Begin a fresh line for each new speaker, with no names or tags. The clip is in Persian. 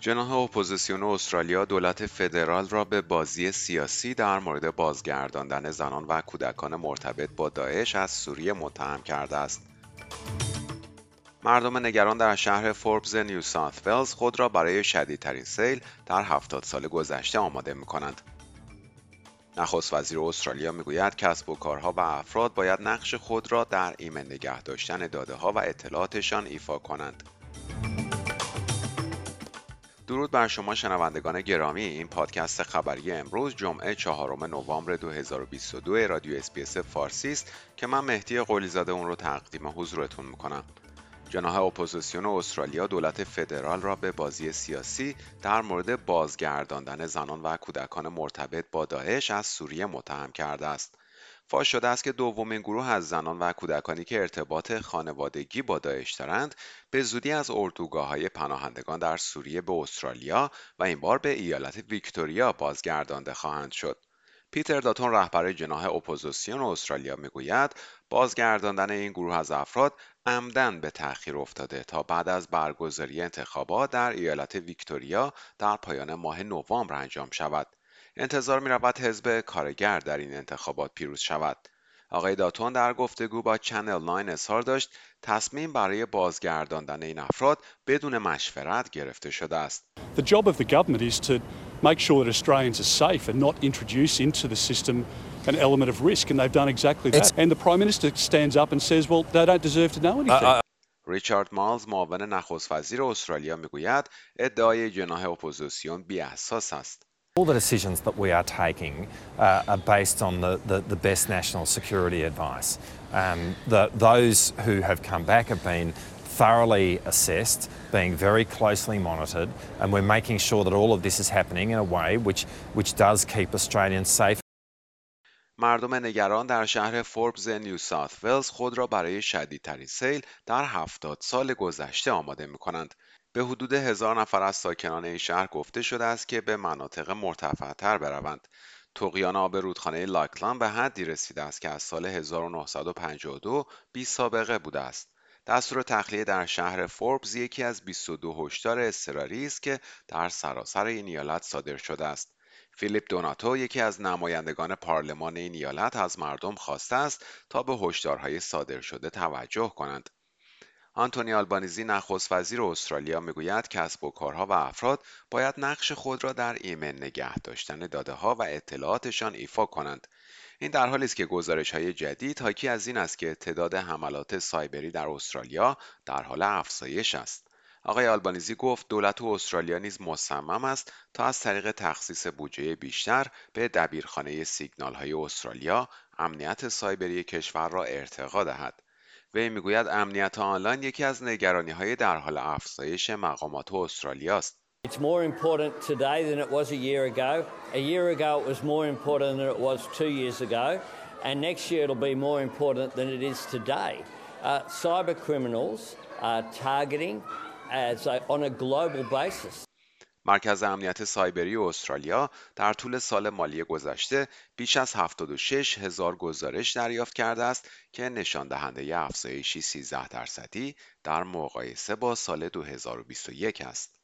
جناح اپوزیسیون استرالیا دولت فدرال را به بازی سیاسی در مورد بازگرداندن زنان و کودکان مرتبط با داعش از سوریه متهم کرده است. مردم نگران در شهر فوربز نیو ساوت ولز خود را برای شدیدترین سیل در هفتاد سال گذشته آماده می کنند. نخست وزیر استرالیا می‌گوید کسب و کارها و افراد باید نقش خود را در ایمن نگه داشتن داده ها و اطلاعاتشان ایفا کنند. درود بر شما شنوندگان گرامی. این پادکست خبری امروز جمعه چهارم نوامبر 2022 رادیو SBS فارسی است که من مهدی قلیزاده اون رو تقدیم حضورتون می‌کنم. جناح اپوزیسیون استرالیا دولت فدرال را به بازی سیاسی در مورد بازگرداندن زنان و کودکان مرتبط با داعش از سوریه متهم کرده است. فاش شده است که دومین گروه از زنان و کودکانی که ارتباط خانوادگی با داعش دارند به زودی از اردوگاه های پناهندگان در سوریه به استرالیا و این بار به ایالت ویکتوریا بازگردانده خواهند شد. پیتر داتون رهبر جناح اپوزیسیون استرالیا می‌گوید بازگرداندن این گروه از افراد عمداً به تأخیر افتاده تا بعد از برگزاری انتخابات در ایالت ویکتوریا در پایان ماه نوامبر انجام شود انتظار می رود حزب کارگر در این انتخابات پیروز شود. آقای داتون در گفتگو با Channel 9 اظهار داشت تصمیم برای بازگرداندن این افراد بدون مشورت گرفته شده است.
The job of the government is to make sure that Australians are safe and not introduce into the system an element of risk and they've done exactly that. And the Prime Minister stands up and says, well, they don't deserve to know anything.
ریچارد مالز معاون نخست وزیر استرالیا می‌گوید ادعای جناح اپوزیسیون بی اساس است.
All the decisions that we are taking uh, are based on the, the, the, best national security advice. Um, the, those who have come back have been thoroughly assessed, being very closely monitored, and we're making sure that all of this is happening in a way which, which does keep Australians safe.
مردم نگران در شهر فوربز نیو ساوت ولز خود را برای شدیدترین سیل در هفتاد سال گذشته آماده می کنند. به حدود هزار نفر از ساکنان این شهر گفته شده است که به مناطق مرتفعتر بروند. تقیان آب رودخانه لاکلان به حدی رسیده است که از سال 1952 بی سابقه بوده است. دستور تخلیه در شهر فوربز یکی از 22 هشدار اضطراری است که در سراسر این ایالت صادر شده است. فیلیپ دوناتو یکی از نمایندگان پارلمان این ایالت از مردم خواسته است تا به هشدارهای صادر شده توجه کنند. آنتونی آلبانیزی نخست وزیر استرالیا می‌گوید کسب و کارها و افراد باید نقش خود را در ایمن نگه داشتن داده ها و اطلاعاتشان ایفا کنند. این در حالی است که گزارش های جدید حاکی از این است که تعداد حملات سایبری در استرالیا در حال افزایش است. آقای آلبانیزی گفت دولت استرالیا نیز مصمم است تا از طریق تخصیص بودجه بیشتر به دبیرخانه سیگنال های استرالیا امنیت سایبری کشور را ارتقا دهد. وی می‌گوید امنیت آنلاین یکی از نگرانی های در حال افزایش مقامات استرالیا است.
It's more important today than it was a year ago. A year ago it was more important than it was two years ago. And next year it'll be more important than it is today. Uh, cyber criminals are targeting as a, on a global basis.
مرکز امنیت سایبری استرالیا در طول سال مالی گذشته بیش از 76 هزار گزارش دریافت کرده است که نشان دهنده افزایشی 13 درصدی در مقایسه با سال 2021 است.